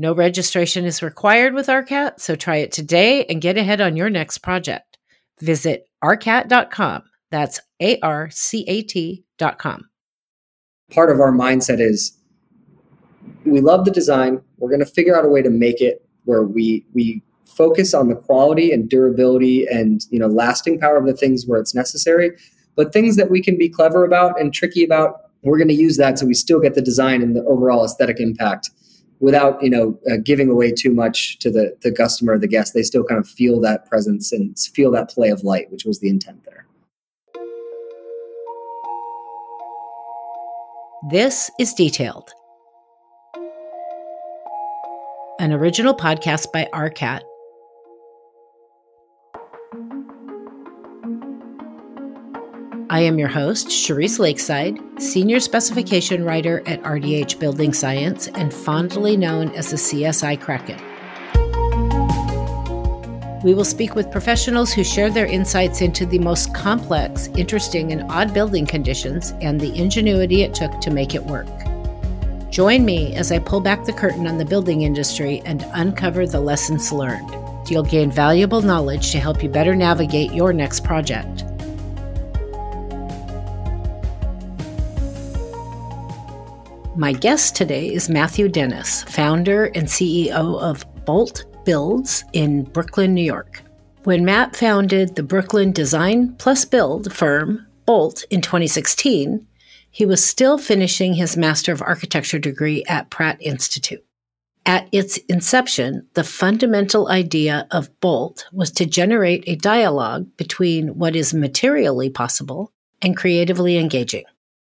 No registration is required with ARCAT, so try it today and get ahead on your next project. Visit arcat.com. That's A R C A T.com. Part of our mindset is we love the design. We're going to figure out a way to make it where we we focus on the quality and durability and you know lasting power of the things where it's necessary, but things that we can be clever about and tricky about, we're going to use that so we still get the design and the overall aesthetic impact without you know uh, giving away too much to the the customer or the guest they still kind of feel that presence and feel that play of light which was the intent there. This is detailed an original podcast by arcat I am your host, Cherise Lakeside, Senior Specification Writer at RDH Building Science and fondly known as the CSI Kraken. We will speak with professionals who share their insights into the most complex, interesting, and odd building conditions and the ingenuity it took to make it work. Join me as I pull back the curtain on the building industry and uncover the lessons learned. You'll gain valuable knowledge to help you better navigate your next project. My guest today is Matthew Dennis, founder and CEO of Bolt Builds in Brooklyn, New York. When Matt founded the Brooklyn Design Plus Build firm, Bolt, in 2016, he was still finishing his Master of Architecture degree at Pratt Institute. At its inception, the fundamental idea of Bolt was to generate a dialogue between what is materially possible and creatively engaging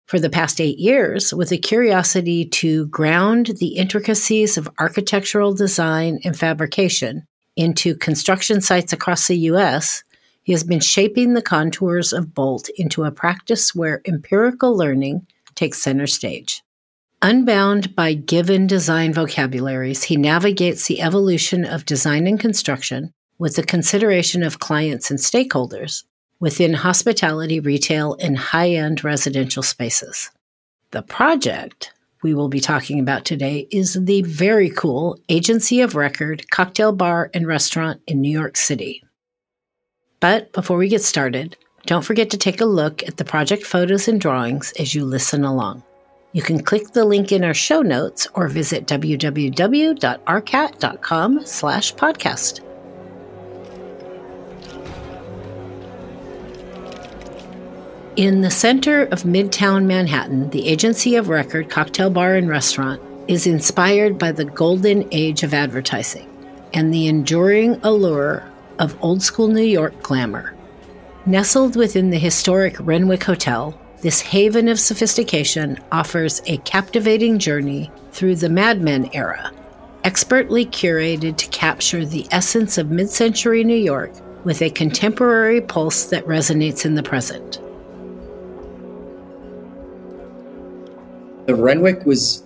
for the past eight years with a curiosity to ground the intricacies of architectural design and fabrication into construction sites across the U.S., he has been shaping the contours of Bolt into a practice where empirical learning takes center stage. Unbound by given design vocabularies, he navigates the evolution of design and construction with the consideration of clients and stakeholders within hospitality, retail, and high end residential spaces. The project we will be talking about today is the very cool Agency of Record cocktail bar and restaurant in New York City. But before we get started, don't forget to take a look at the project photos and drawings as you listen along. You can click the link in our show notes or visit www.arcat.com slash podcast. In the center of Midtown Manhattan, the Agency of Record Cocktail Bar and Restaurant is inspired by the golden age of advertising and the enduring allure of old school New York glamour. Nestled within the historic Renwick Hotel, this haven of sophistication offers a captivating journey through the Mad Men era, expertly curated to capture the essence of mid century New York with a contemporary pulse that resonates in the present. The Renwick was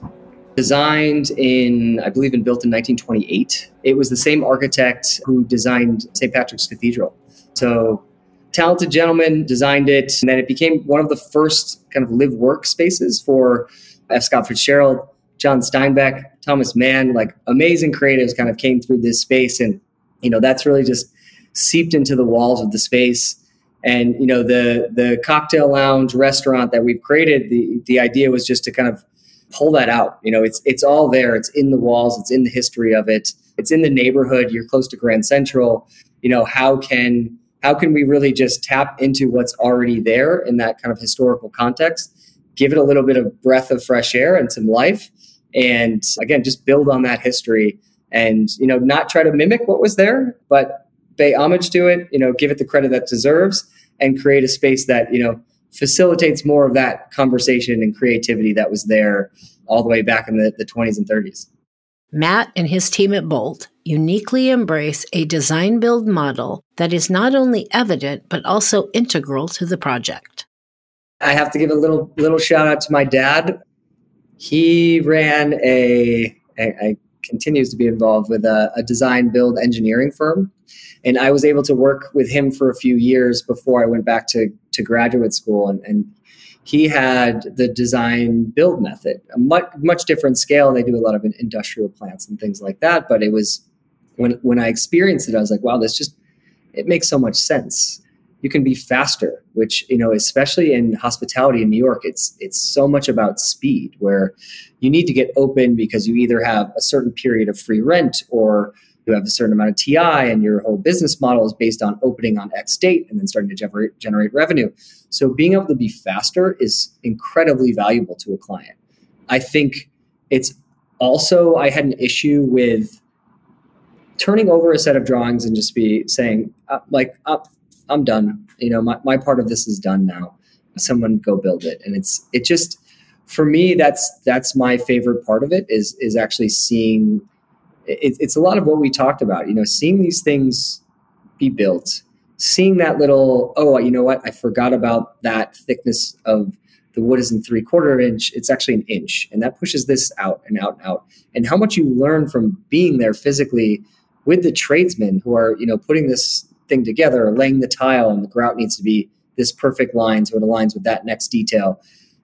designed in, I believe, and built in 1928. It was the same architect who designed St. Patrick's Cathedral. So, talented gentleman designed it, and then it became one of the first kind of live work spaces for F. Scott Fitzgerald, John Steinbeck, Thomas Mann. Like amazing creatives kind of came through this space, and you know that's really just seeped into the walls of the space. And you know the the cocktail lounge restaurant that we've created, the the idea was just to kind of pull that out. You know, it's it's all there. It's in the walls. It's in the history of it. it's in the neighborhood, you're close to Grand Central. You know, how can how can we really just tap into what's already there in that kind of historical context, give it a little bit of breath of fresh air and some life, and again, just build on that history and you know not try to mimic what was there, but pay homage to it. You know, give it the credit that deserves, and create a space that you know facilitates more of that conversation and creativity that was there all the way back in the, the 20s and 30s. Matt and his team at Bolt uniquely embrace a design build model that is not only evident but also integral to the project. I have to give a little little shout out to my dad. He ran a, a, a continues to be involved with a, a design build engineering firm and I was able to work with him for a few years before I went back to to graduate school and, and he had the design build method, a much much different scale. They do a lot of industrial plants and things like that. But it was when when I experienced it, I was like, wow, this just it makes so much sense. You can be faster, which you know, especially in hospitality in New York, it's it's so much about speed. Where you need to get open because you either have a certain period of free rent or you have a certain amount of TI and your whole business model is based on opening on X date and then starting to generate, generate revenue. So being able to be faster is incredibly valuable to a client. I think it's also, I had an issue with turning over a set of drawings and just be saying, uh, like, uh, I'm done. You know, my, my part of this is done now. Someone go build it. And it's, it just, for me, that's, that's my favorite part of it is, is actually seeing it, it's a lot of what we talked about. You know, seeing these things be built, seeing that little oh, you know what? I forgot about that thickness of the wood is in three quarter inch. It's actually an inch, and that pushes this out and out and out. And how much you learn from being there physically with the tradesmen who are you know putting this thing together, laying the tile, and the grout needs to be this perfect line so it aligns with that next detail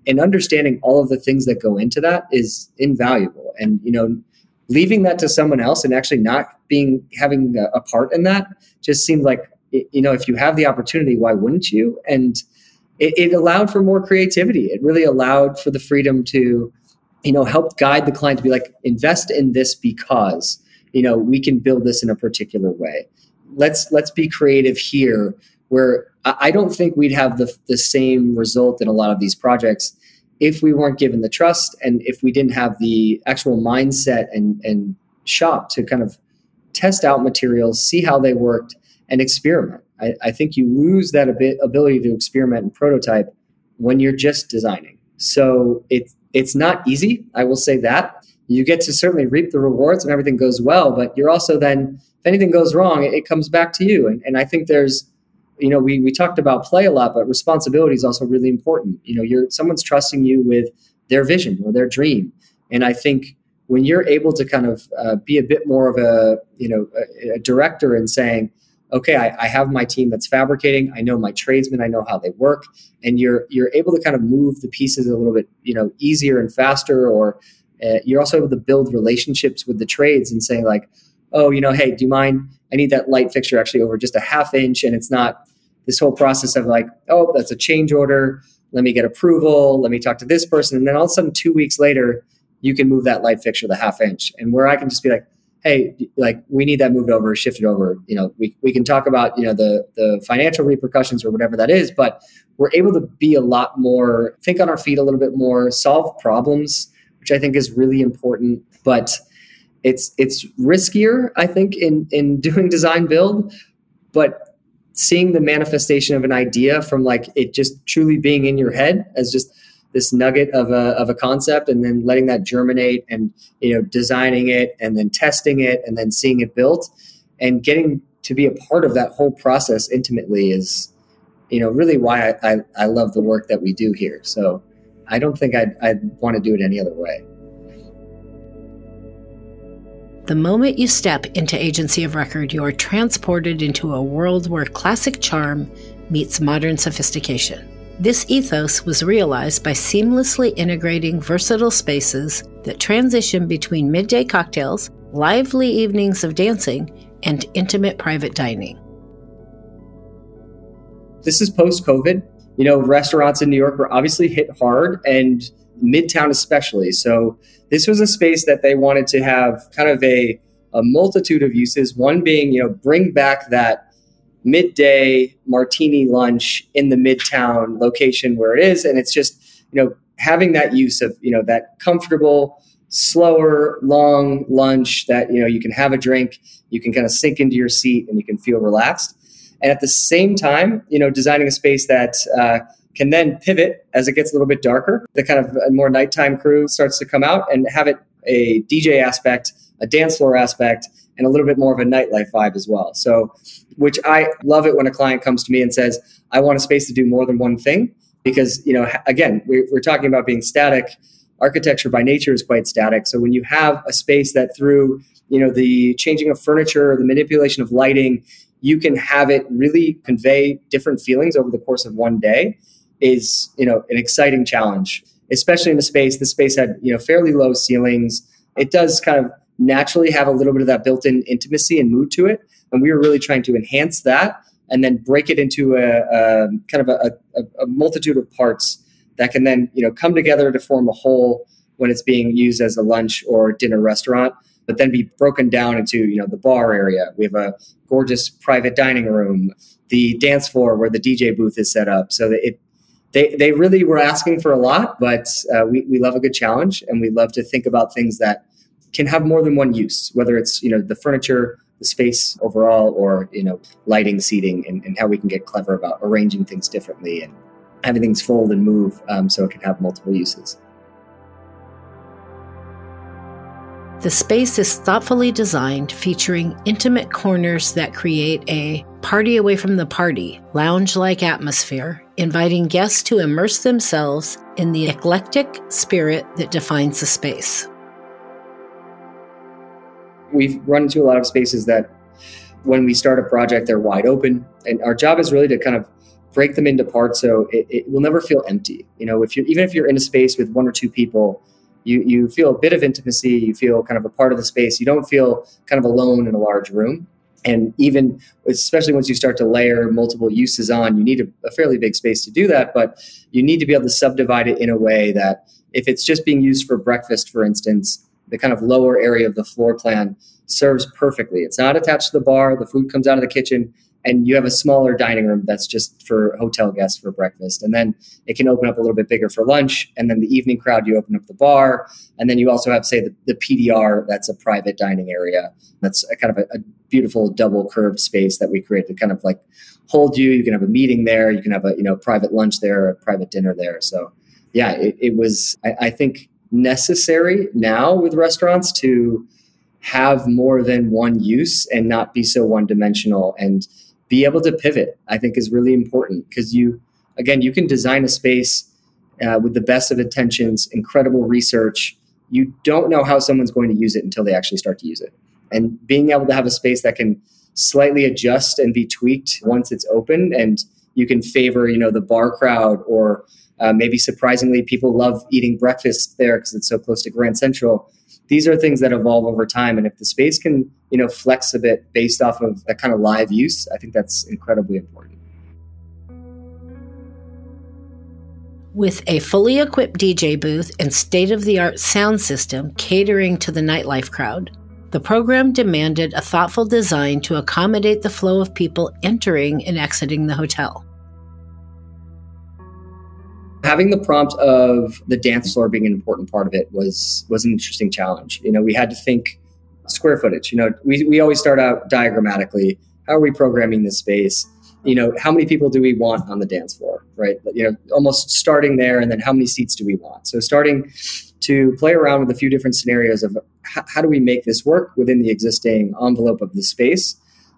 and understanding all of the things that go into that is invaluable and you know leaving that to someone else and actually not being having a, part in that just seemed like you know if you have the opportunity why wouldn't you? And it, it, allowed for more creativity. It really allowed for the freedom to you know help guide the client to be like invest in this because you know we can build this in a particular way. Let's let's be creative here where i don't think we'd have the, the same result in a lot of these projects if we weren't given the trust and if we didn't have the actual mindset and, and shop to kind of test out materials, see how they worked, and experiment. I, I think you lose that ability to experiment and prototype when you're just designing. So it, it's not easy. I will say that. You get to certainly reap the rewards when everything goes well, but you're also then, if anything goes wrong, it, it comes back to you. And, and I think there's you know, we, we talked about play a lot, but responsibility is also really important. You know, you're someone's trusting you with their vision or their dream. And I think when you're able to kind of uh, be a bit more of a, you know, a, a director and saying, okay, I, I, have my team that's fabricating. I know my tradesmen. I know how they work, and you're you're able to kind of move the pieces a little bit, you know, easier and faster. Or uh, you're also able to build relationships with the trades and saying like, oh, you know, hey, do you mind? I need that light fixture actually over just a half inch, and it's not this whole process of like, oh, that's a change order. Let me get approval. Let me talk to this person. And then all of a sudden, two weeks later, you can move that light fixture the half inch. And where I can just be like, hey, like we need that moved over, shifted over. You know, we, we can talk about, you know, the the financial repercussions or whatever that is, but we're able to be a lot more, think on our feet a little bit more, solve problems, which I think is really important. But it's it's riskier, I think, in in doing design build. But seeing the manifestation of an idea from like it just truly being in your head as just this nugget of a, of a concept and then letting that germinate and you know designing it and then testing it and then seeing it built and getting to be a part of that whole process intimately is you know really why I, I, I love the work that we do here so i don't think I'd, I'd want to do it any other way the moment you step into Agency of Record, you are transported into a world where classic charm meets modern sophistication. This ethos was realized by seamlessly integrating versatile spaces that transition between midday cocktails, lively evenings of dancing, and intimate private dining. This is post COVID. You know, restaurants in New York were obviously hit hard, and Midtown especially. So this was a space that they wanted to have kind of a a multitude of uses. One being, you know, bring back that midday martini lunch in the midtown location where it is. And it's just, you know, having that use of, you know, that comfortable, slower, long lunch that, you know, you can have a drink, you can kind of sink into your seat and you can feel relaxed. And at the same time, you know, designing a space that uh, can then pivot as it gets a little bit darker. The kind of uh, more nighttime crew starts to come out and have it a DJ aspect, a dance floor aspect, and a little bit more of a nightlife vibe as well. So, which I love it when a client comes to me and says, I want a space to do more than one thing. Because, you know, again, we're, we're talking about being static. Architecture by nature is quite static. So when you have a space that through, you know, the changing of furniture, the manipulation of lighting, you can have it really convey different feelings over the course of one day is, you know, an exciting challenge especially in the space. The space had you know fairly low ceilings. It does kind of naturally have a little bit of that built-in intimacy and mood to it, and we were really trying to enhance that and then break it into a, a kind of a, a, a, multitude of parts that can then you know come together to form a whole when it's being used as a lunch or dinner restaurant but then be broken down into you know the bar area we have a gorgeous private dining room the dance floor where the dj booth is set up so that it they, they really were asking for a lot, but uh, we, we love a good challenge and we love to think about things that can have more than one use, whether it's, you know, the furniture, the space overall, or, you know, lighting, seating, and, and how we can get clever about arranging things differently and having things fold and move um, so it can have multiple uses. The space is thoughtfully designed, featuring intimate corners that create a party away from the party, lounge like atmosphere, inviting guests to immerse themselves in the eclectic spirit that defines the space. We've run into a lot of spaces that when we start a project, they're wide open. And our job is really to kind of break them into parts so it, it will never feel empty. You know, if you're even if you're in a space with one or two people, you you feel a bit of intimacy you feel kind of a part of the space you don't feel kind of alone in a large room and even especially once you start to layer multiple uses on you need a, a, fairly big space to do that but you need to be able to subdivide it in a way that if it's just being used for breakfast for instance the kind of lower area of the floor plan serves perfectly. It's not attached to the bar the food comes out of the kitchen and you have a smaller dining room that's just for hotel guests for breakfast. And then it can open up a little bit bigger for lunch and then the evening crowd you open up the bar and then you also have say the, the pdr that's a private dining area. That's a kind of a, a beautiful double curved space that we created to kind of like hold you. You can have a meeting there. You can have a you know private lunch there a private dinner there. So yeah it, it was I, I think necessary now with restaurants to have more than one use and not be so one dimensional and be able to pivot i think is really important because you again you can design a space uh, with the best of intentions incredible research. You don't know how someone's going to use it until they actually start to use it. And being able to have a space that can slightly adjust and be tweaked once it's open and you can favor you know the bar crowd or uh, maybe surprisingly people love eating breakfast there because it's so close to grand central these are things that evolve over time. And if the space can, you know, flex a bit based off of that kind of live use, I think that's incredibly important. With a fully equipped DJ booth and state of the art sound system catering to the nightlife crowd, the program demanded a thoughtful design to accommodate the flow of people entering and exiting the hotel having the prompt of the dance floor being an important part of it was was an interesting challenge. You know, we had to think square footage. You know, we, we always start out diagrammatically. How are we programming this space? You know, how many people do we want on the dance floor? Right. You know, almost starting there, and then how many seats do we want? So starting to play around with a few different scenarios of how, how do we make this work within the existing envelope of the space.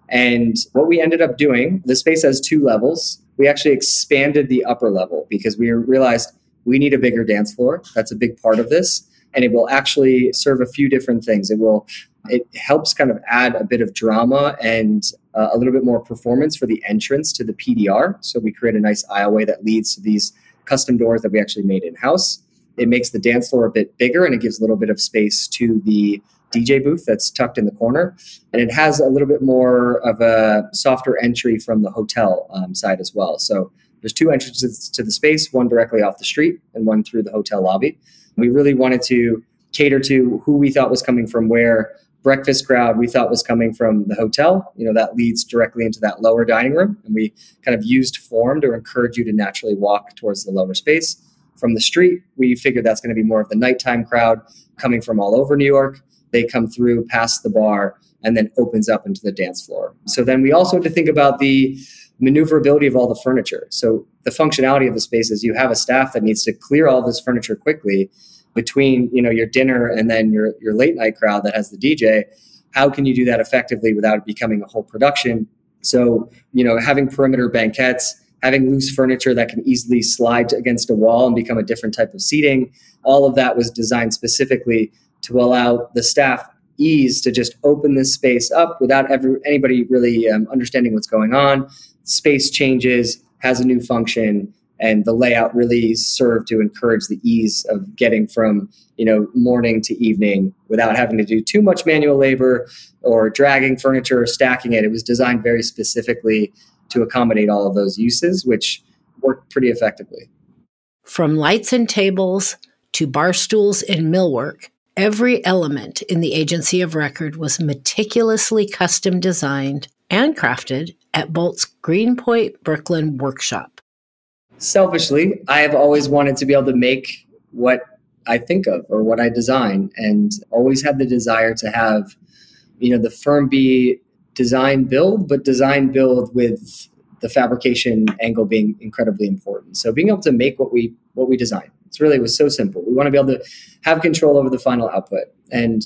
And what we ended up doing, the space has two levels we actually expanded the upper level because we realized we need a bigger dance floor. That's a big part of this. And it will actually serve a few different things. It will, it helps kind of add a bit of drama and uh, a little bit more performance for the entrance to the PDR. So we create a nice aisleway that leads to these custom doors that we actually made in house. It makes the dance floor a bit bigger and it gives a little bit of space to the DJ booth that's tucked in the corner. And it has a little bit more of a softer entry from the hotel um, side as well. So there's two entrances to the space, one directly off the street and one through the hotel lobby. We really wanted to cater to who we thought was coming from where breakfast crowd we thought was coming from the hotel. You know, that leads directly into that lower dining room. And we kind of used form to encourage you to naturally walk towards the lower space. From the street, we figured that's going to be more of the nighttime crowd coming from all over New York. They come through past the bar and then opens up into the dance floor. So then we also had to think about the maneuverability of all the furniture. So the functionality of the space is you have a staff that needs to clear all this furniture quickly between you know your dinner and then your your late night crowd that has the DJ. How can you do that effectively without it becoming a whole production? So you know having perimeter banquettes, having loose furniture that can easily slide against a wall and become a different type of seating. All of that was designed specifically to allow the staff ease to just open this space up without ever, anybody really um, understanding what's going on. Space changes, has a new function, and the layout really served to encourage the ease of getting from you know morning to evening without having to do too much manual labor or dragging furniture or stacking it it was designed very specifically to accommodate all of those uses which worked pretty effectively from lights and tables to bar stools and millwork every element in the agency of record was meticulously custom designed and crafted at bolt's greenpoint brooklyn workshop selfishly, I have always wanted to be able to make what I think of or what I design, and always had the desire to have, you know, the firm be design build, but design build with the fabrication angle being incredibly important. So being able to make what we what we design, it's really it was so simple. We want to be able to have control over the final output, and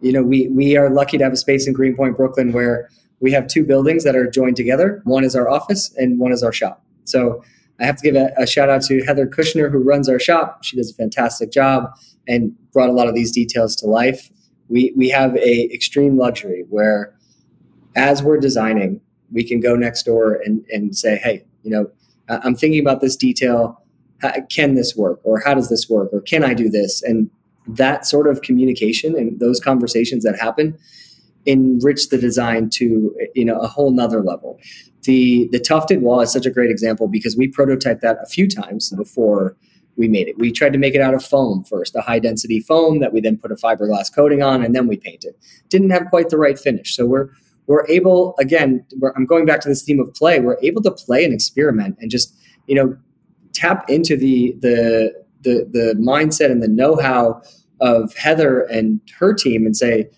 you know, we we are lucky to have a space in Greenpoint, Brooklyn, where we have two buildings that are joined together. One is our office, and one is our shop. So I have to give a, a, shout out to Heather Kushner, who runs our shop. She does a fantastic job and brought a lot of these details to life. We, we have a extreme luxury where as we're designing, we can go next door and, and say, hey, you know, I'm thinking about this detail. Can this work? Or how does this work? Or can I do this? And that sort of communication and those conversations that happen enrich the design to you know a whole nother level the the tufted wall is such a great example because we prototyped that a few times before we made it. We tried to make it out of foam first, a high density foam that we then put a fiberglass coating on, and then we painted. Didn't have quite the right finish, so we're we're able again. We're, I'm going back to this theme of play. We're able to play and experiment and just you know tap into the the the the mindset and the know how of Heather and her team and say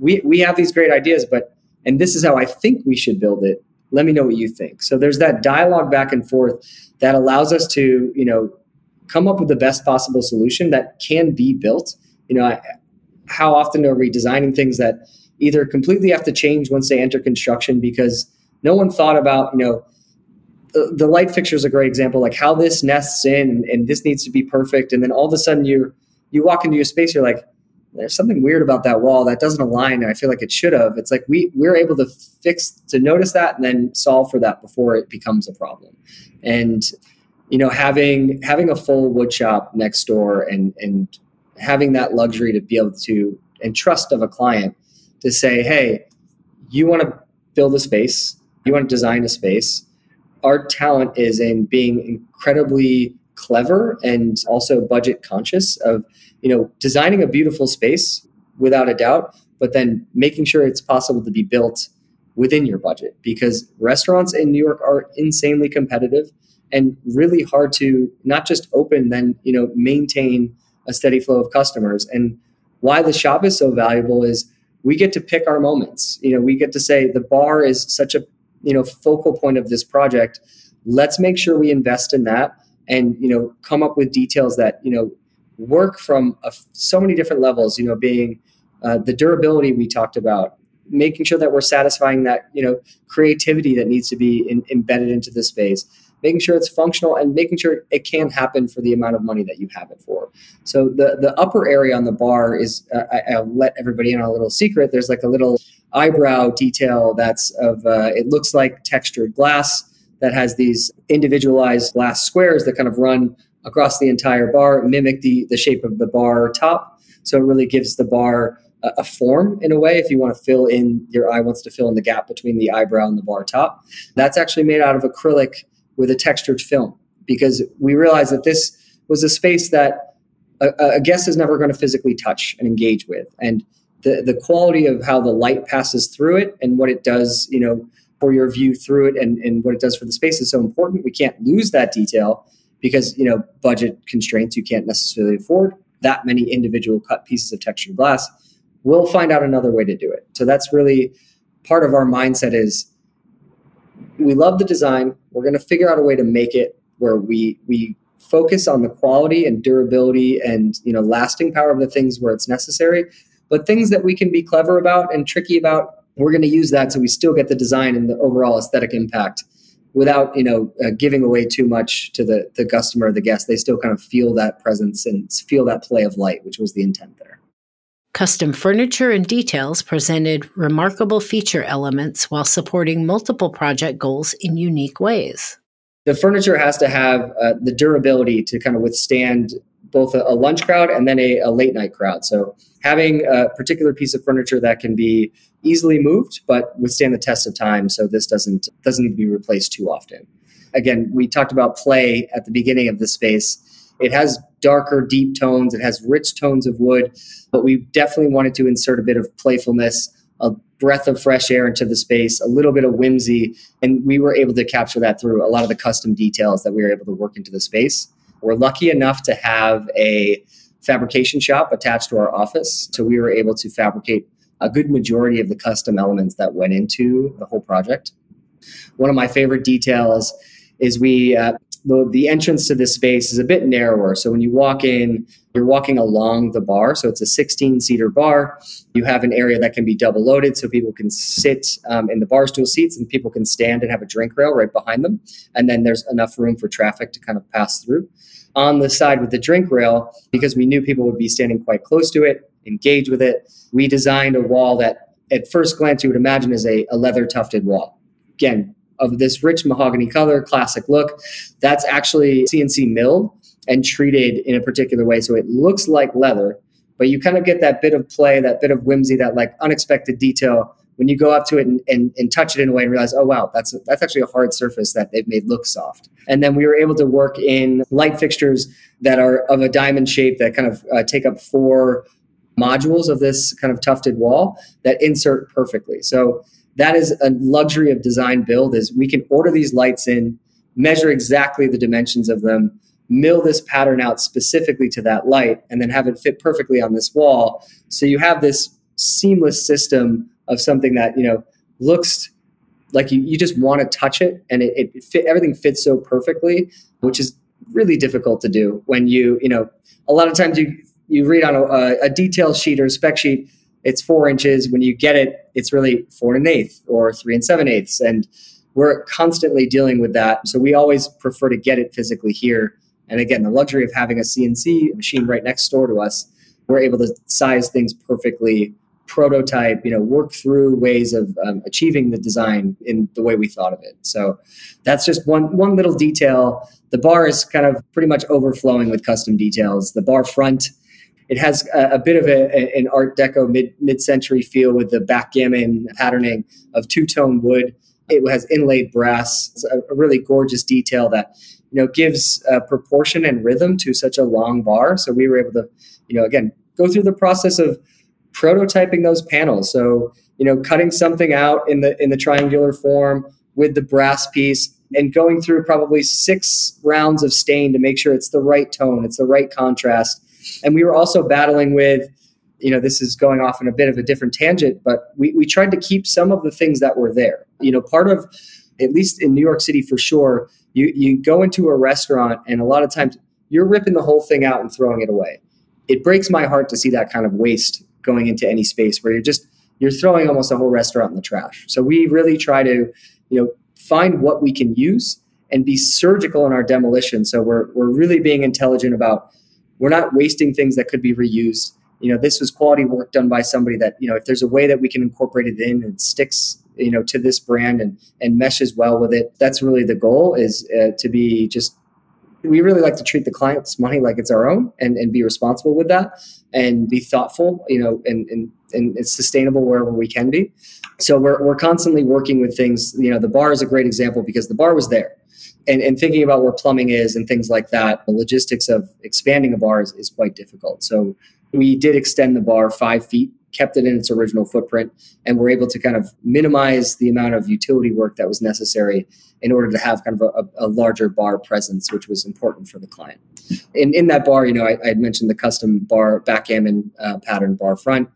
we we have these great ideas, but and this is how I think we should build it. Let me know what you think. So there's that dialogue back and forth that allows us to you know come up with the best possible solution that can be built. You know I, how often are we designing things that either completely have to change once they enter construction because no one thought about you know the, light fixture is a great example like how this nests in and, this needs to be perfect. And then all of a sudden you you walk into your space you're like there's something weird about that wall that doesn't align. I feel like it should have. It's like we we're able to fix to notice that and then solve for that before it becomes a problem. And you know having having a full wood shop next door and and having that luxury to be able to and trust of a client to say hey you want to build a space. You want to design a space our talent is in being incredibly clever and also budget conscious of you know designing a beautiful space without a doubt but then making sure it's possible to be built within your budget because restaurants in New York are insanely competitive and really hard to not just open then you know maintain a steady flow of customers. And why the shop is so valuable is we get to pick our moments. You know we get to say the bar is such a you know focal point of this project let's make sure we invest in that and you know come up with details that you know work from a, so many different levels you know being uh, the durability we talked about making sure that we're satisfying that you know creativity that needs to be in, embedded into the space making sure it's functional and making sure it can happen for the amount of money that you have it for. So the the upper area on the bar is uh, I, will let everybody in on a little secret. There's like a little eyebrow detail that's of uh, it looks like textured glass that has these individualized glass squares that kind of run across the entire bar, mimic the, the shape of the bar top. So it really gives the bar a, a form in a way if you want to fill in, your eye wants to fill in the gap between the eyebrow and the bar top. That's actually made out of acrylic with a textured film because we realized that this was a space that a, a guest is never going to physically touch and engage with. And the, the quality of how the light passes through it and what it does, you know, for your view through it and, and what it does for the space is so important. We can't lose that detail because, you know, budget constraints you can't necessarily afford that many individual cut pieces of textured glass. We'll find out another way to do it. So that's really part of our mindset is we love the design. We're going to figure out a way to make it where we we focus on the quality and durability and you know lasting power of the things where it's necessary but things that we can be clever about and tricky about we're going to use that so we still get the design and the overall aesthetic impact without you know uh, giving away too much to the the customer or the guest. They still kind of feel that presence and feel that play of light which was the intent there. Custom furniture and details presented remarkable feature elements while supporting multiple project goals in unique ways. The furniture has to have uh, the durability to kind of withstand both a, a lunch crowd and then a, a, late night crowd. So having a particular piece of furniture that can be easily moved but withstand the test of time, so this doesn't doesn't need to be replaced too often. Again, we talked about play at the beginning of the space. It has darker, deep tones. It has rich tones of wood, but we definitely wanted to insert a bit of playfulness, a breath of fresh air into the space, a little bit of whimsy. And we were able to capture that through a lot of the custom details that we were able to work into the space. We're lucky enough to have a fabrication shop attached to our office. So we were able to fabricate a good majority of the custom elements that went into the whole project. One of my favorite details is we uh, the, the entrance to this space is a bit narrower. So when you walk in, you're walking along the bar. So it's a 16 seater bar. You have an area that can be double loaded so people can sit um, in the bar stool seats and people can stand and have a drink rail right behind them. And then there's enough room for traffic to kind of pass through. On the side with the drink rail, because we knew people would be standing quite close to it, engage with it, we designed a wall that at first glance you would imagine is a, a leather tufted wall. Again, of this rich mahogany color, classic look. That's actually CNC milled and treated in a particular way. So it looks like leather, but you kind of get that bit of play, that bit of whimsy, that like unexpected detail when you go up to it and, and, and touch it in a way and realize, oh wow, that's a, that's actually a hard surface that they've made look soft. And then we were able to work in light fixtures that are of a diamond shape that kind of uh, take up four modules of this kind of tufted wall that insert perfectly. So that is a luxury of design build is we can order these lights in measure exactly the dimensions of them mill this pattern out specifically to that light and then have it fit perfectly on this wall. So you have this seamless system of something that you know looks like you, you just want to touch it and it, it fit everything fits so perfectly which is really difficult to do when you you know a lot of times you you read on a, a detail sheet or a spec sheet it's four inches. When you get it, it's really four and an eighth or three and seven eighths. And we're constantly dealing with that. So we always prefer to get it physically here. And again, the luxury of having a CNC machine right next door to us, we're able to size things perfectly, prototype, you know, work through ways of um, achieving the design in the way we thought of it. So that's just one one little detail. The bar is kind of pretty much overflowing with custom details. The bar front it has a, a bit of a, a, an Art Deco mid mid century feel with the backgammon patterning of two tone wood. It has inlaid brass. It's a, really gorgeous detail that you know gives uh, proportion and rhythm to such a long bar. So we were able to, you know, again go through the process of prototyping those panels. So you know, cutting something out in the in the triangular form with the brass piece and going through probably six rounds of stain to make sure it's the right tone, it's the right contrast and we were also battling with, you know, this is going off in a bit of a different tangent, but we, we tried to keep some of the things that were there. You know, part of, at least in New York City for sure, you, you go into a restaurant and a lot of times you're ripping the whole thing out and throwing it away. It breaks my heart to see that kind of waste going into any space where you're just you're throwing almost a whole restaurant in the trash. So we really try to, you know, find what we can use and be surgical in our demolition. So we're we're really being intelligent about we're not wasting things that could be reused. You know, this was quality work done by somebody that, you know, if there's a way that we can incorporate it in and sticks, you know, to this brand and, and meshes well with it, that's really the goal is uh, to be just, we really like to treat the client's money like it's our own and, and be responsible with that and be thoughtful, you know, and, and, and it's sustainable wherever we can be. So we're, we're constantly working with things, you know, the bar is a great example because the bar was there and, and thinking about where plumbing is and things like that, the logistics of expanding a bar is, is quite difficult. So we did extend the bar five feet kept it in its original footprint, and we're able to kind of minimize the amount of utility work that was necessary in order to have kind of a, a larger bar presence, which was important for the client. In, in that bar, you know, I, mentioned the custom bar backgammon uh, pattern bar front.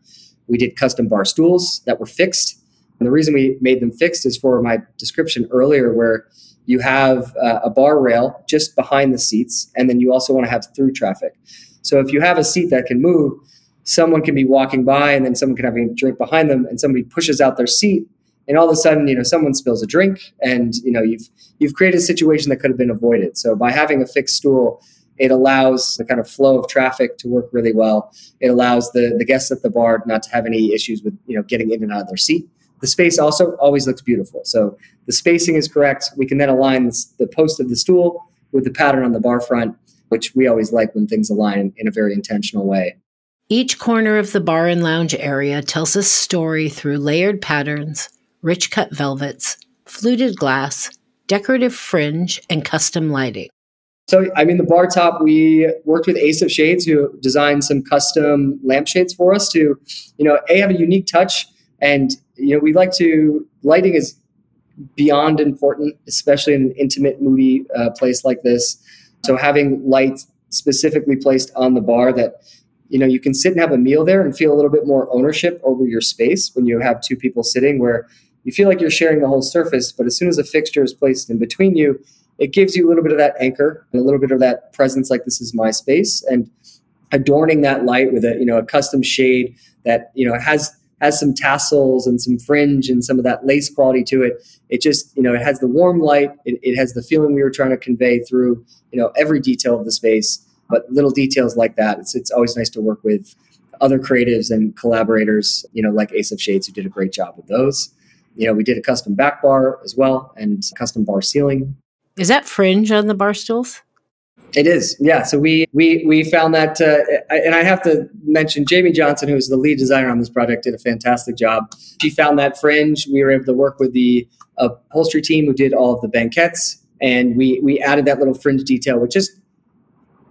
We did custom bar stools that were fixed. And the reason we made them fixed is for my description earlier, where you have uh, a bar rail just behind the seats, and then you also want to have through traffic. So if you have a seat that can move, someone can be walking by, and then someone can have a drink behind them, and somebody pushes out their seat, and all of a sudden, you know, someone spills a drink, and you know, you've you've created a situation that could have been avoided. So by having a fixed stool, it allows the kind of flow of traffic to work really well. It allows the the guests at the bar not to have any issues with you know getting in and out of their seat. The space also always looks beautiful. So the spacing is correct. We can then align the post of the stool with the pattern on the bar front, which we always like when things align in a very intentional way. Each corner of the bar and lounge area tells a story through layered patterns, rich cut velvets, fluted glass, decorative fringe, and custom lighting. So, I mean, the bar top, we worked with Ace of Shades, who designed some custom lampshades for us to, you know, A, have a unique touch and you know, we like to lighting is beyond important, especially in an intimate, moody uh, place like this. So having light specifically placed on the bar that you know you can sit and have a meal there and feel a little bit more ownership over your space when you have two people sitting where you feel like you're sharing the whole surface but as soon as a fixture is placed in between you it gives you a little bit of that anchor and a little bit of that presence like this is my space and adorning that light with a you know a custom shade that you know has has some tassels and some fringe and some of that lace quality to it. It just, you know, it has the warm light. It, it has the feeling we were trying to convey through, you know, every detail of the space. But little details like that, it's it's always nice to work with other creatives and collaborators, you know, like Ace of Shades, who did a great job with those. You know, we did a custom back bar as well and custom bar ceiling. Is that fringe on the bar stools? It is, yeah. So we we we found that, uh, and I have to mention Jamie Johnson, who was the lead designer on this project, did a fantastic job. She found that fringe. We were able to work with the upholstery team who did all of the banquettes, and we we added that little fringe detail, which is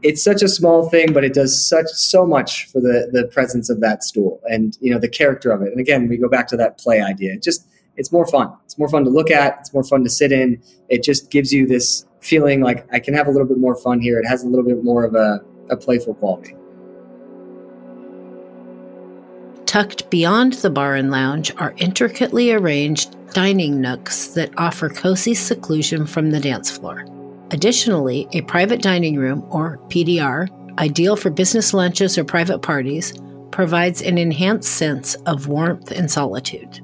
it's such a small thing, but it does such so much for the the presence of that stool and you know the character of it. And again, we go back to that play idea. It just it's more fun. It's more fun to look at. It's more fun to sit in. It just gives you this feeling like I can have a little bit more fun here. It has a little bit more of a, a playful quality. Tucked beyond the bar and lounge are intricately arranged dining nooks that offer cozy seclusion from the dance floor. Additionally, a private dining room, or PDR, ideal for business lunches or private parties, provides an enhanced sense of warmth and solitude.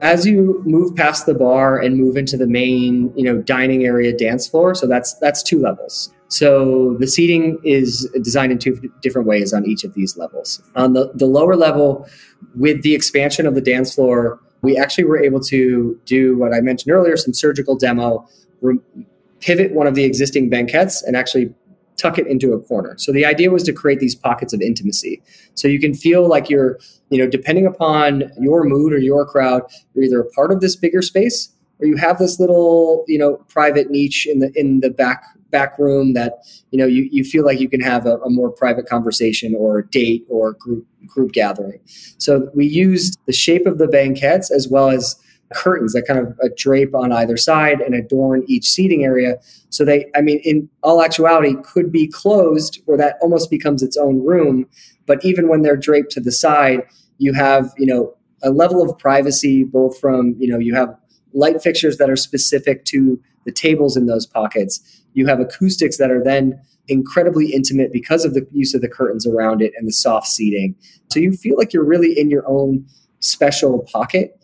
As you move past the bar and move into the main, you know, dining area dance floor, so that's that's two levels. So the seating is designed in two different ways on each of these levels. On the, the lower level, with the expansion of the dance floor, we actually were able to do what I mentioned earlier, some surgical demo, re- pivot one of the existing banquettes and actually tuck it into a corner. So the idea was to create these pockets of intimacy. So you can feel like you're, you know, depending upon your mood or your crowd, you're either a part of this bigger space or you have this little, you know, private niche in the in the back back room that you know you, you feel like you can have a, a more private conversation or date or group group gathering. So we used the shape of the banquettes as well as curtains that kind of uh, drape on either side and adorn each seating area. So they, I mean, in all actuality, could be closed where that almost becomes its own room. But even when they're draped to the side, you have, you know, a level of privacy, both from, you know, you have light fixtures that are specific to the tables in those pockets. You have acoustics that are then incredibly intimate because of the use of the curtains around it and the soft seating. So you feel like you're really in your own special pocket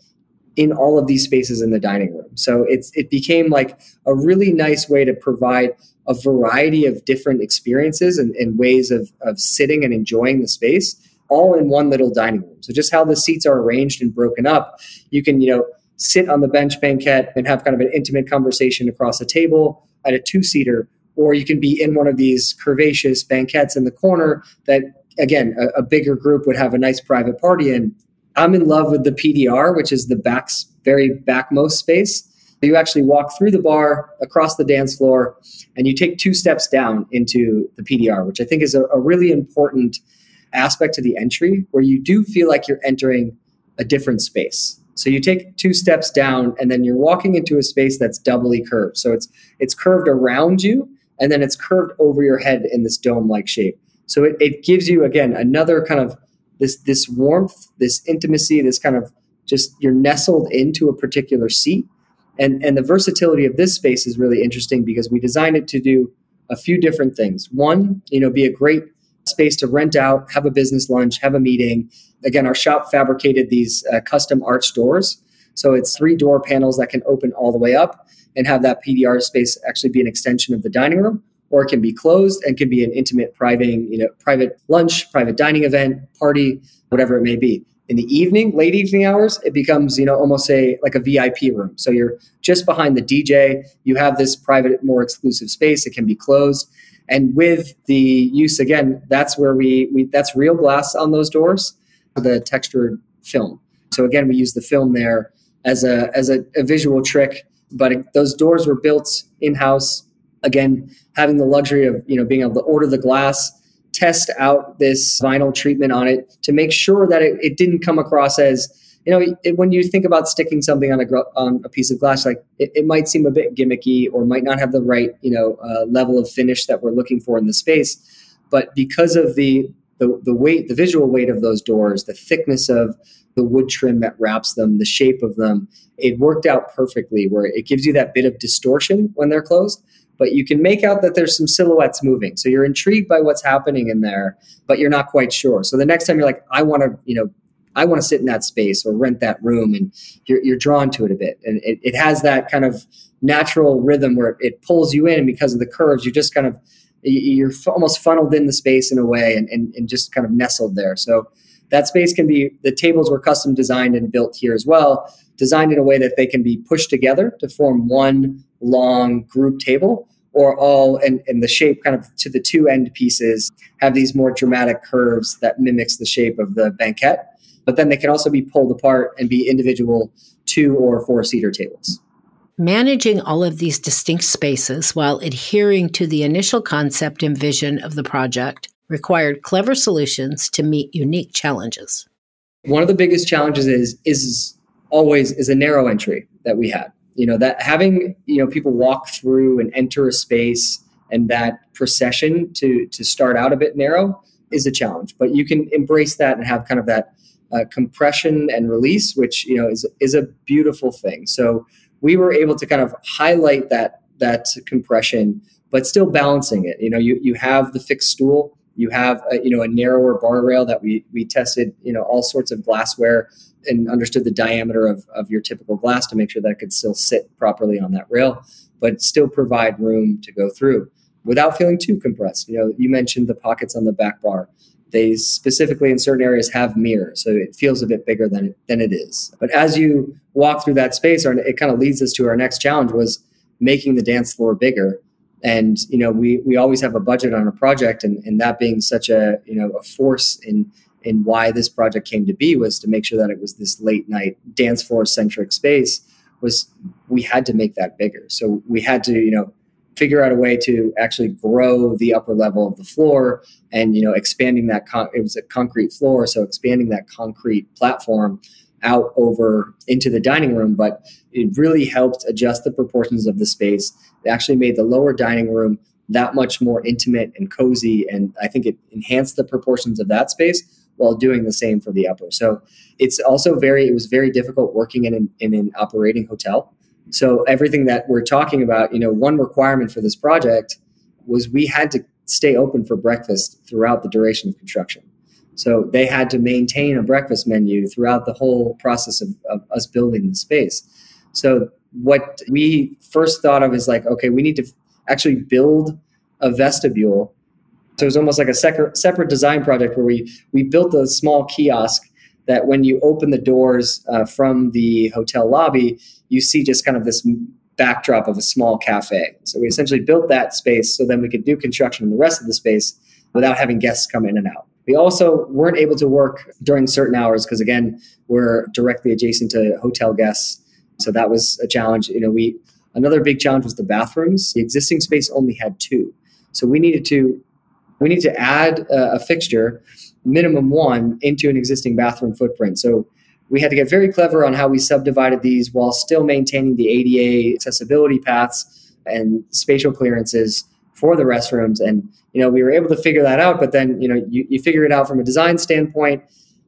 in all of these spaces in the dining room. So it's it became like a really nice way to provide a variety of different experiences and, and ways of, of sitting and enjoying the space all in one little dining room. So just how the seats are arranged and broken up, you can, you know, sit on the bench banquette and have kind of an intimate conversation across a table at a two-seater, or you can be in one of these curvaceous banquettes in the corner that again a, a bigger group would have a nice private party in I'm in love with the PDR, which is the back's very backmost space. You actually walk through the bar, across the dance floor, and you take two steps down into the PDR, which I think is a, a really important aspect to the entry where you do feel like you're entering a different space. So you take two steps down and then you're walking into a space that's doubly curved. So it's it's curved around you and then it's curved over your head in this dome-like shape. So it, it gives you again another kind of this this warmth, this intimacy, this kind of just you're nestled into a particular seat. And and the versatility of this space is really interesting because we designed it to do a few different things. One, you know, be a great space to rent out, have a business lunch, have a meeting. Again, our shop fabricated these uh, custom arch doors. So it's three door panels that can open all the way up and have that PDR space actually be an extension of the dining room, or it can be closed and can be an intimate private, you know, private lunch, private dining event, party, whatever it may be. In the evening, late evening hours, it becomes, you know, almost a like a VIP room. So you're just behind the DJ. You have this private, more exclusive space. It can be closed and with the use again, that's where we, we that's real glass on those doors, the textured film. So again, we use the film there as a as a, a visual trick. But it, those doors were built in house. Again, having the luxury of you know being able to order the glass, test out this vinyl treatment on it to make sure that it, it didn't come across as you know, it, when you think about sticking something on a on a piece of glass, like it, it, might seem a bit gimmicky or might not have the right you know uh, level of finish that we're looking for in the space. But because of the, the the weight, the visual weight of those doors, the thickness of the wood trim that wraps them, the shape of them, it worked out perfectly. Where it gives you that bit of distortion when they're closed, but you can make out that there's some silhouettes moving. So you're intrigued by what's happening in there, but you're not quite sure. So the next time you're like, I want to, you know, I want to sit in that space or rent that room, and you're, you're drawn to it a bit. And it, it has that kind of natural rhythm where it pulls you in, and because of the curves, you just kind of you're almost funneled in the space in a way, and, and, and just kind of nestled there. So that space can be the tables were custom designed and built here as well, designed in a way that they can be pushed together to form one long group table or all and, and the shape kind of to the two end pieces have these more dramatic curves that mimics the shape of the banquette but then they can also be pulled apart and be individual two or four seater tables. Managing all of these distinct spaces while adhering to the initial concept and vision of the project required clever solutions to meet unique challenges. One of the biggest challenges is is always is a narrow entry that we had. You know, that having, you know, people walk through and enter a space and that procession to to start out a bit narrow is a challenge, but you can embrace that and have kind of that uh, compression and release, which you know is is a beautiful thing. So we were able to kind of highlight that that compression, but still balancing it. You know, you you have the fixed stool, you have a, you know a narrower bar rail that we we tested. You know, all sorts of glassware and understood the diameter of, of your typical glass to make sure that it could still sit properly on that rail, but still provide room to go through without feeling too compressed. You know, you mentioned the pockets on the back bar. They specifically in certain areas have mirrors, so it feels a bit bigger than it, than it is. But as you walk through that space, or it kind of leads us to our next challenge was making the dance floor bigger. And you know, we we always have a budget on a project, and, and that being such a you know a force in in why this project came to be was to make sure that it was this late night dance floor centric space was we had to make that bigger. So we had to you know figure out a way to actually grow the upper level of the floor and you know expanding that con- it was a concrete floor so expanding that concrete platform out over into the dining room but it really helped adjust the proportions of the space it actually made the lower dining room that much more intimate and cozy and i think it enhanced the proportions of that space while doing the same for the upper so it's also very it was very difficult working in an, in an operating hotel so everything that we're talking about, you know, one requirement for this project was we had to stay open for breakfast throughout the duration of construction. So they had to maintain a breakfast menu throughout the whole process of, of us building the space. So what we first thought of is like, okay, we need to actually build a vestibule. So it was almost like a separate, design project where we we built a small kiosk that when you open the doors uh, from the hotel lobby, you see just kind of this backdrop of a small cafe. So we essentially built that space so then we could do construction in the rest of the space without having guests come in and out. We also weren't able to work during certain hours because again, we're directly adjacent to hotel guests. So that was a challenge. You know, we another big challenge was the bathrooms. The existing space only had two. So we needed to we need to add a, a fixture minimum one into an existing bathroom footprint. So we had to get very clever on how we subdivided these while still maintaining the ADA accessibility paths and spatial clearances for the restrooms. And, you know, we were able to figure that out, but then, you know, you, you figure it out from a design standpoint.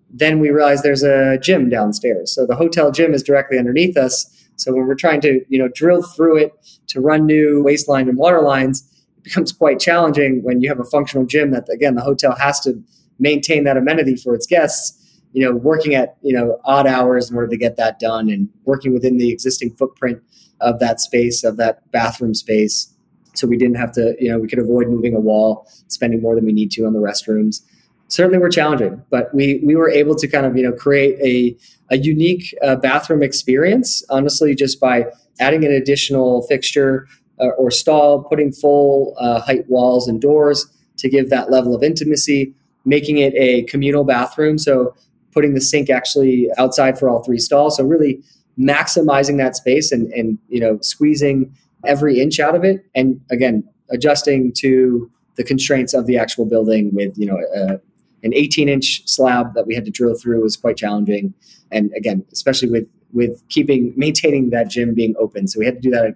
Then we realized there's a gym downstairs. So the hotel gym is directly underneath us. So when we're trying to, you know, drill through it to run new waste line and water lines, becomes quite challenging when you have a functional gym that, again, the hotel has to maintain that amenity for its guests you know, working at, you know, odd hours in order to get that done and working within the existing footprint of that space, of that bathroom space. So we didn't have to, you know, we could avoid moving a wall, spending more than we need to on the restrooms. Certainly were challenging, but we we were able to kind of, you know, create a, a unique uh, bathroom experience, honestly, just by adding an additional fixture uh, or stall, putting full uh, height walls and doors to give that level of intimacy, making it a communal bathroom. So putting the sink actually outside for all three stalls. So really maximizing that space and, and you know squeezing every inch out of it. And again, adjusting to the constraints of the actual building with you know a, an 18 inch slab that we had to drill through was quite challenging. And again, especially with with keeping maintaining that gym being open. So we had to do that at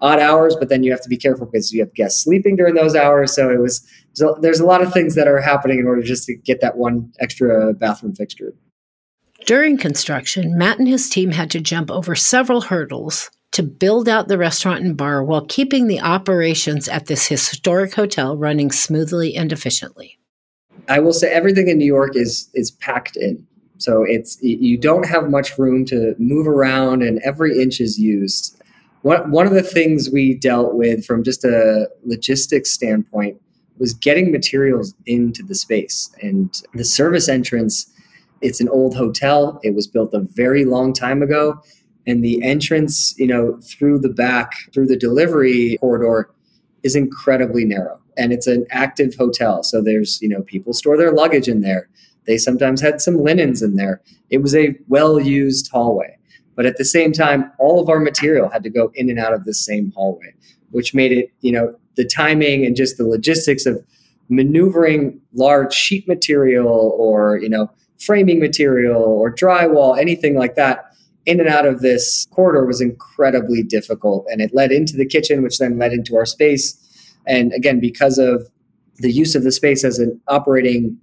odd hours, but then you have to be careful because you have guests sleeping during those hours. So it was so there's a lot of things that are happening in order just to get that one extra bathroom fixture. During construction, Matt and his team had to jump over several hurdles to build out the restaurant and bar while keeping the operations at this historic hotel running smoothly and efficiently. I will say everything in New York is is packed in. So it's you don't have much room to move around and every inch is used. One, one of the things we dealt with from just a logistics standpoint was getting materials into the space. And the service entrance, it's an old hotel. It was built a very long time ago. And the entrance, you know, through the back, through the delivery corridor is incredibly narrow. And it's an active hotel. So there's, you know, people store their luggage in there. They sometimes had some linens in there. It was a well used hallway. But at the same time, all of our material had to go in and out of the same hallway, which made it, you know, the timing and just the logistics of maneuvering large sheet material or you know framing material or drywall anything like that in and out of this corridor was incredibly difficult. And it led into the kitchen which then led into our space. And again because of the use of the space as an operating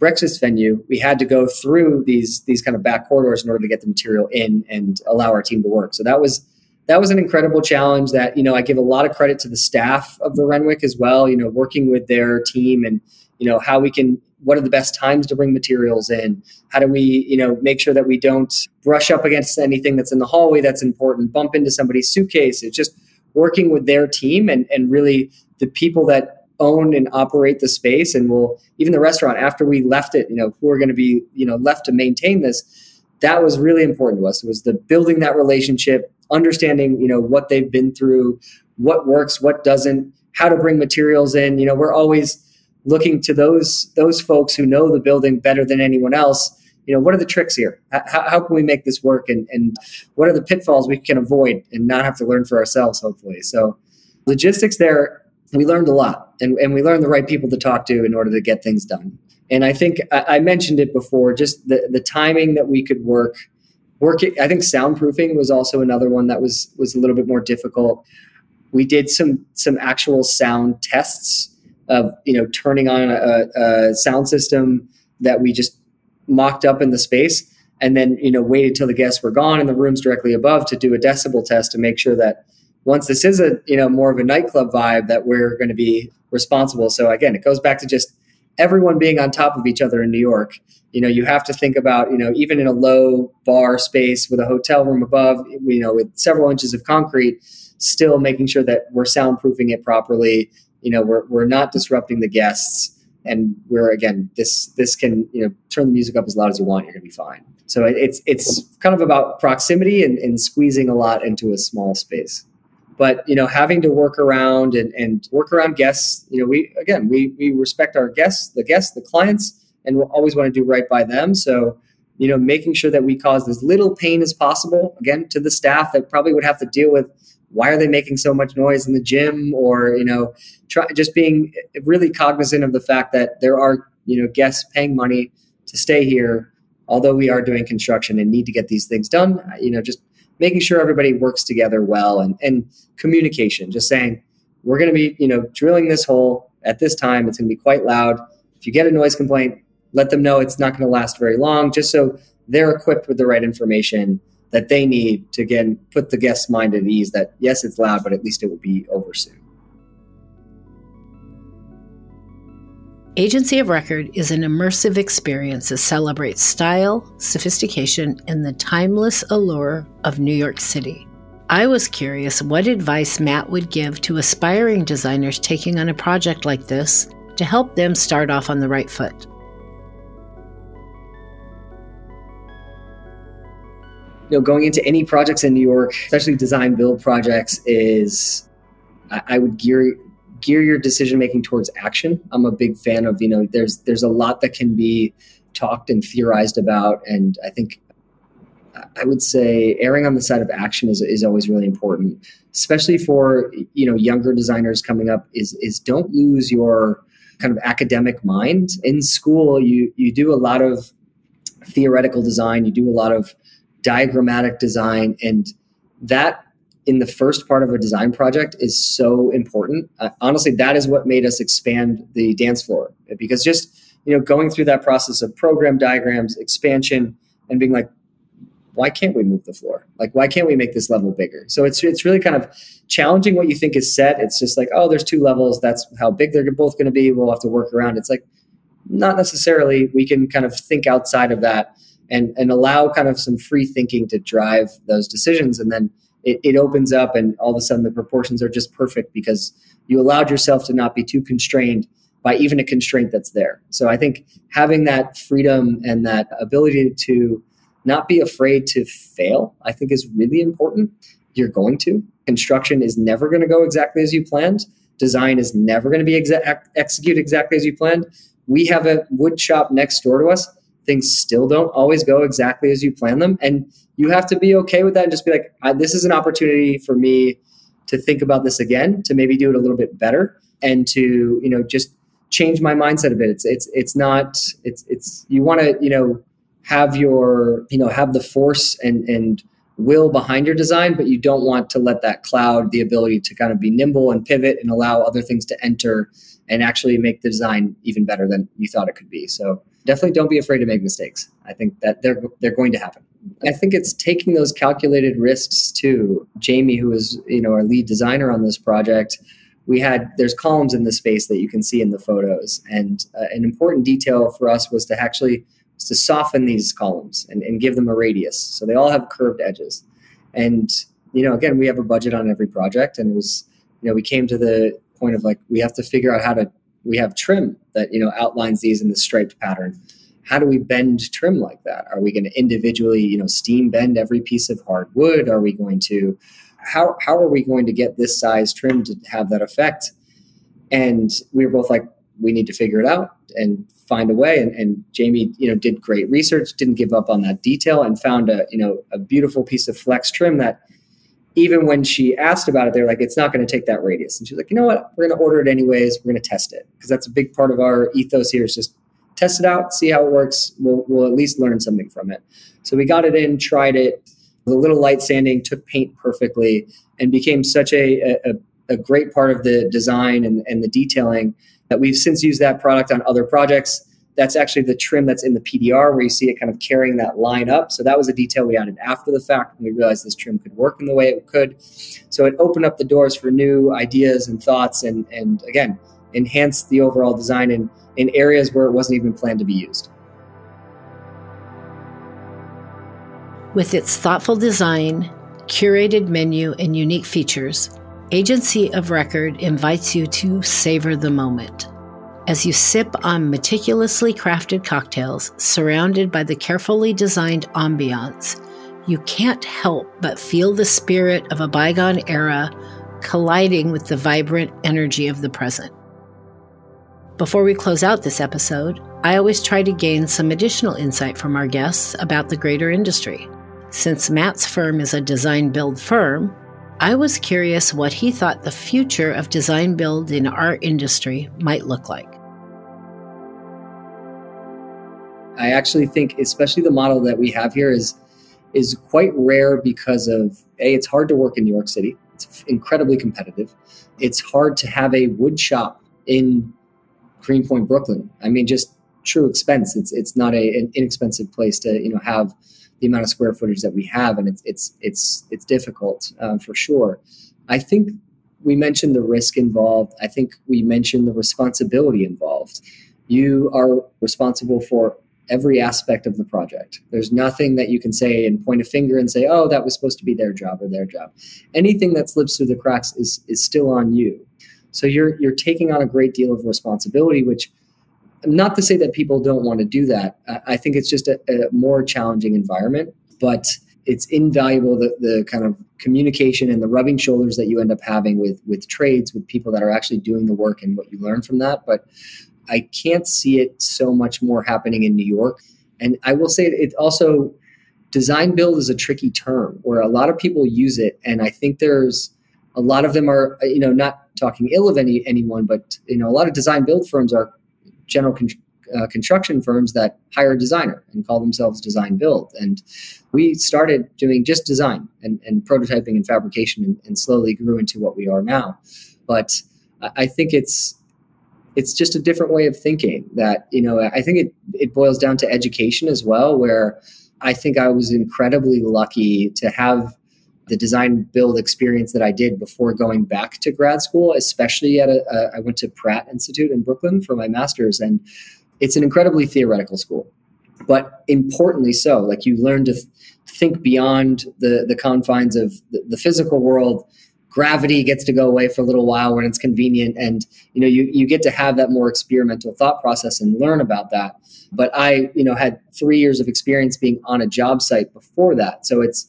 breakfast venue we had to go through these these kind of back corridors in order to get the material in and allow our team to work so that was that was an incredible challenge that, you know, I give a lot of credit to the staff of the Renwick as well, you know, working with their team and, you know, how we can, what are the best times to bring materials in? How do we, you know, make sure that we don't brush up against anything that's in the hallway that's important, bump into somebody's suitcase? It's just working with their team and, and really the people that own and operate the space and will even the restaurant after we left it you know who are going to be you know left to maintain this that was really important to us. It was the building that relationship understanding you know what they've been through what works what doesn't how to bring materials in. You know we're always looking to those those folks who know the building better than anyone else. You know what are the tricks here? How, how can we make this work? And, and what are the pitfalls we can avoid and not have to learn for ourselves hopefully? So logistics there we learned a lot and, and we learned the right people to talk to in order to get things done. And i think i, I mentioned it before just the, the timing that we could work working i think soundproofing was also another one that was was a little bit more difficult. We did some some actual sound tests of you know turning on a, a sound system that we just mocked up in the space and then you know waited till the guests were gone in the rooms directly above to do a decibel test to make sure that once this is a you know more of a nightclub vibe that we're going to be responsible. So again it goes back to just everyone being on top of each other in new york. You know you have to think about you know even in a low bar space with a hotel room above you know with several inches of concrete still making sure that we're soundproofing it properly. You know we're, we're not disrupting the guests. And we're again this this can you know turn the music up as loud as you want you're going to be fine. So it's it's kind of about proximity and, and squeezing a lot into a small space but you know having to work around and, and work around guests you know we again we we respect our guests the guests the clients and we'll always want to do right by them. So, you know, making sure that we cause as little pain as possible, again, to the staff that probably would have to deal with why are they making so much noise in the gym or, you know, try, just being really cognizant of the fact that there are you know guests paying money to stay here, although we are doing construction and need to get these things done. You know, just making sure everybody works together well and and communication. Just saying we're going to be you know drilling this hole at this time. It's going to be quite loud. If you get a noise complaint, let them know it's not going to last very long, just so they're equipped with the right information that they need to again put the guest's mind at ease that yes, it's loud, but at least it will be over soon. Agency of Record is an immersive experience that celebrates style, sophistication, and the timeless allure of New York City. I was curious what advice Matt would give to aspiring designers taking on a project like this to help them start off on the right foot. you know, going into any projects in New York, especially design build projects, is I, would gear gear your decision making towards action. I'm a big fan of you know there's there's a lot that can be talked and theorized about, and I think I would say erring on the side of action is, is always really important, especially for you know younger designers coming up. Is is don't lose your kind of academic mind in school. You you do a lot of theoretical design. You do a lot of diagrammatic design and that in the first part of a design project is so important. Uh, honestly that is what made us expand the dance floor. Because just you know going through that process of program diagrams expansion and being like why can't we move the floor? Like why can't we make this level bigger? So it's it's really kind of challenging what you think is set. It's just like oh there's two levels. That's how big they're both going to be. We'll have to work around. It's like not necessarily. We can kind of think outside of that and and allow kind of some free thinking to drive those decisions and then it, it opens up and all of a sudden the proportions are just perfect because you allowed yourself to not be too constrained by even a constraint that's there. So i think having that freedom and that ability to not be afraid to fail i think is really important. You're going to. Construction is never going to go exactly as you planned. Design is never going to be exa- execute exactly as you planned. We have a wood shop next door to us things still don't always go exactly as you plan them. And you have to be okay with that and just be like, this is an opportunity for me to think about this again, to maybe do it a little bit better and to, you know, just change my mindset a bit. It's, it's, it's not, it's, it's, you want to, you know, have your, you know, have the force and, and, will behind your design, but you don't want to let that cloud the ability to kind of be nimble and pivot and allow other things to enter and actually make the design even better than you thought it could be. So definitely don't be afraid to make mistakes. I think that they're they're going to happen. I think it's taking those calculated risks too. Jamie, who is you know our lead designer on this project, we had there's columns in the space that you can see in the photos, and uh, an important detail for us was to actually was to soften these columns and, and give them a radius, so they all have curved edges. And you know, again, we have a budget on every project, and it was you know we came to the point of like we have to figure out how to we have trim that you know outlines these in the striped pattern. How do we bend trim like that? Are we going to individually you know steam bend every piece of hardwood are we going to how how are we going to get this size trim to have that effect? And we were both like we need to figure it out and find a way. And, and jamie you know did great research didn't give up on that detail and found a you know a beautiful piece of flex trim that even when she asked about it, they're like, it's not going to take that radius. And she's like, you know what? We're going to order it anyways. We're going to test it because that's a big part of our ethos here is just test it out, see how it works. We'll, we'll at least learn something from it. So we got it in, tried it. The little light sanding took paint perfectly and became such a, a, a great part of the design and, and the detailing that we've since used that product on other projects that's actually the trim that's in the PDR where you see it kind of carrying that line up. So that was a detail we added after the fact when we realized this trim could work in the way it could. So it opened up the doors for new ideas and thoughts and, and again, enhanced the overall design in, in areas where it wasn't even planned to be used. With its thoughtful design, curated menu, and unique features, Agency of Record invites you to savor the moment as you sip on meticulously crafted cocktails surrounded by the carefully designed ambiance, you can't help but feel the spirit of a bygone era colliding with the vibrant energy of the present. Before we close out this episode, I always try to gain some additional insight from our guests about the greater industry. Since Matt's firm is a design build firm, I was curious what he thought the future of design build in our industry might look like. I actually think, especially the model that we have here, is is quite rare because of a. It's hard to work in New York City. It's incredibly competitive. It's hard to have a wood shop in Greenpoint, Brooklyn. I mean, just true expense. It's it's not a, an inexpensive place to you know have the amount of square footage that we have, and it's it's it's it's difficult um, for sure. I think we mentioned the risk involved. I think we mentioned the responsibility involved. You are responsible for every aspect of the project. There's nothing that you can say and point a finger and say, "Oh, that was supposed to be their job or their job." Anything that slips through the cracks is is still on you. So you're you're taking on a great deal of responsibility, which not to say that people don't want to do that. I think it's just a, a more challenging environment, but it's invaluable the, the kind of communication and the rubbing shoulders that you end up having with with trades with people that are actually doing the work and what you learn from that but i can't see it so much more happening in new york and i will say it also design build is a tricky term where a lot of people use it and i think there's a lot of them are you know not talking ill of any anyone but you know a lot of design build firms are general con- uh, construction firms that hire a designer and call themselves design build. And we started doing just design and, and prototyping and fabrication and, and, slowly grew into what we are now. But I think it's it's just a different way of thinking that, you know, I think it, it boils down to education as well, where I think I was incredibly lucky to have the design build experience that I did before going back to grad school, especially at a, a I went to Pratt Institute in Brooklyn for my master's, and it's an incredibly theoretical school, but importantly so. Like you learn to th- think beyond the the confines of the, the physical world gravity gets to go away for a little while when it's convenient. And you know you, you get to have that more experimental thought process and learn about that. But i you know had three years of experience being on a job site before that. So it's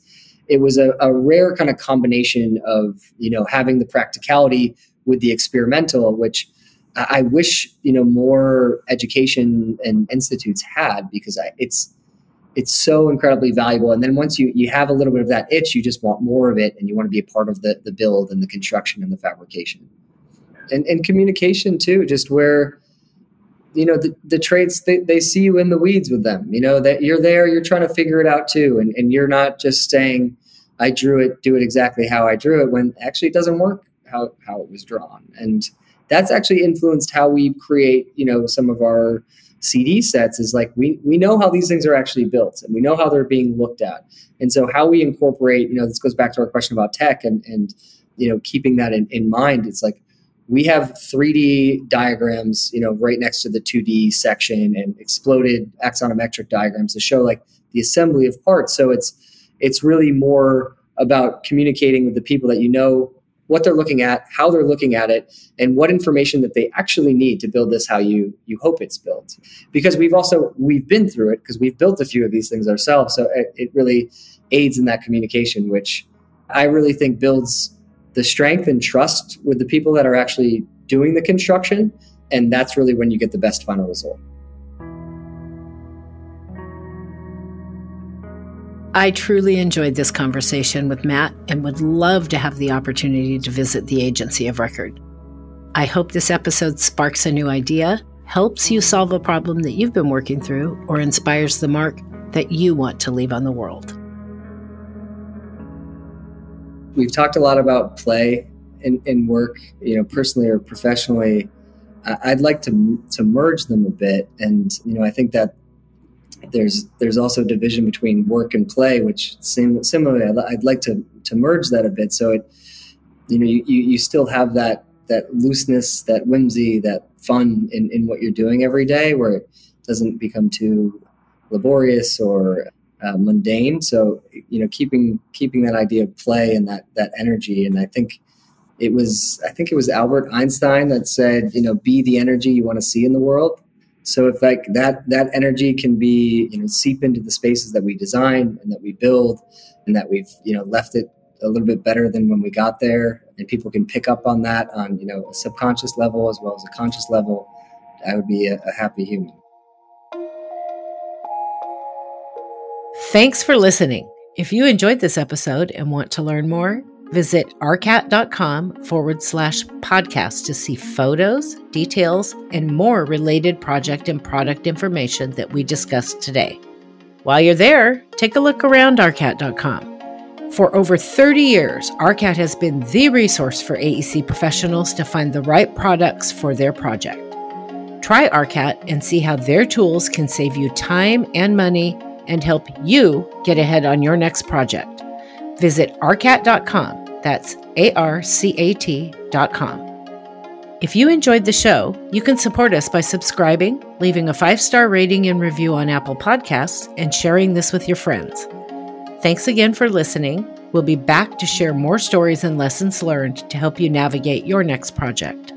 it was a, a rare kind of combination of you know having the practicality with the experimental, which I wish you know more education and institutes had because I, it's it's so incredibly valuable. And then once you you have a little bit of that itch, you just want more of it, and you want to be a part of the the build and the construction and the fabrication, and and communication too. Just where you know the, the trades they, they see you in the weeds with them you know that you're there you're trying to figure it out too and, and you're not just saying I drew it, do it exactly how I drew it, when actually it doesn't work how, how it was drawn. And that's actually influenced how we create, you know, some of our CD sets is like we we know how these things are actually built and we know how they're being looked at. And so how we incorporate, you know, this goes back to our question about tech and and you know, keeping that in, in mind. It's like we have 3D diagrams, you know, right next to the 2D section and exploded axonometric diagrams to show like the assembly of parts. So it's it's really more about communicating with the people that you know what they're looking at, how they're looking at it, and what information that they actually need to build this how you you hope it's built. Because we've also we've been through it because we've built a few of these things ourselves, so it, it really aids in that communication, which I really think builds the strength and trust with the people that are actually doing the construction, and that's really when you get the best final result. I truly enjoyed this conversation with Matt and would love to have the opportunity to visit the agency of record. I hope this episode sparks a new idea, helps you solve a problem that you've been working through, or inspires the mark that you want to leave on the world. We've talked a lot about play in, in work, you know, personally or professionally. I'd like to to merge them a bit, and you know, I think that there's there's also division between work and play, which sim- similarly I'd, like to to merge that a bit. So it, you know, you, you still have that that looseness, that whimsy, that fun in, in what you're doing every day, where it doesn't become too laborious or uh, mundane. So you know, keeping keeping that idea of play and that that energy, and I think it was I think it was Albert Einstein that said, you know, be the energy you want to see in the world. So if like that that energy can be you know seep into the spaces that we design and that we build, and that we've you know left it a little bit better than when we got there, and people can pick up on that on you know a subconscious level as well as a conscious level, I would be a, a happy human. Thanks for listening. If you enjoyed this episode and want to learn more, Visit arcat.com forward slash podcast to see photos, details, and more related project and product information that we discussed today. While you're there, take a look around arcat.com. For over 30 years, ARCAT has been the resource for AEC professionals to find the right products for their project. Try ARCAT and see how their tools can save you time and money and help you get ahead on your next project. Visit arcat.com that's A-R-C-A-T dot com. If you enjoyed the show, you can support us by subscribing, leaving a five star rating and review on Apple Podcasts, and sharing this with your friends. Thanks again for listening. We'll be back to share more stories and lessons learned to help you navigate your next project.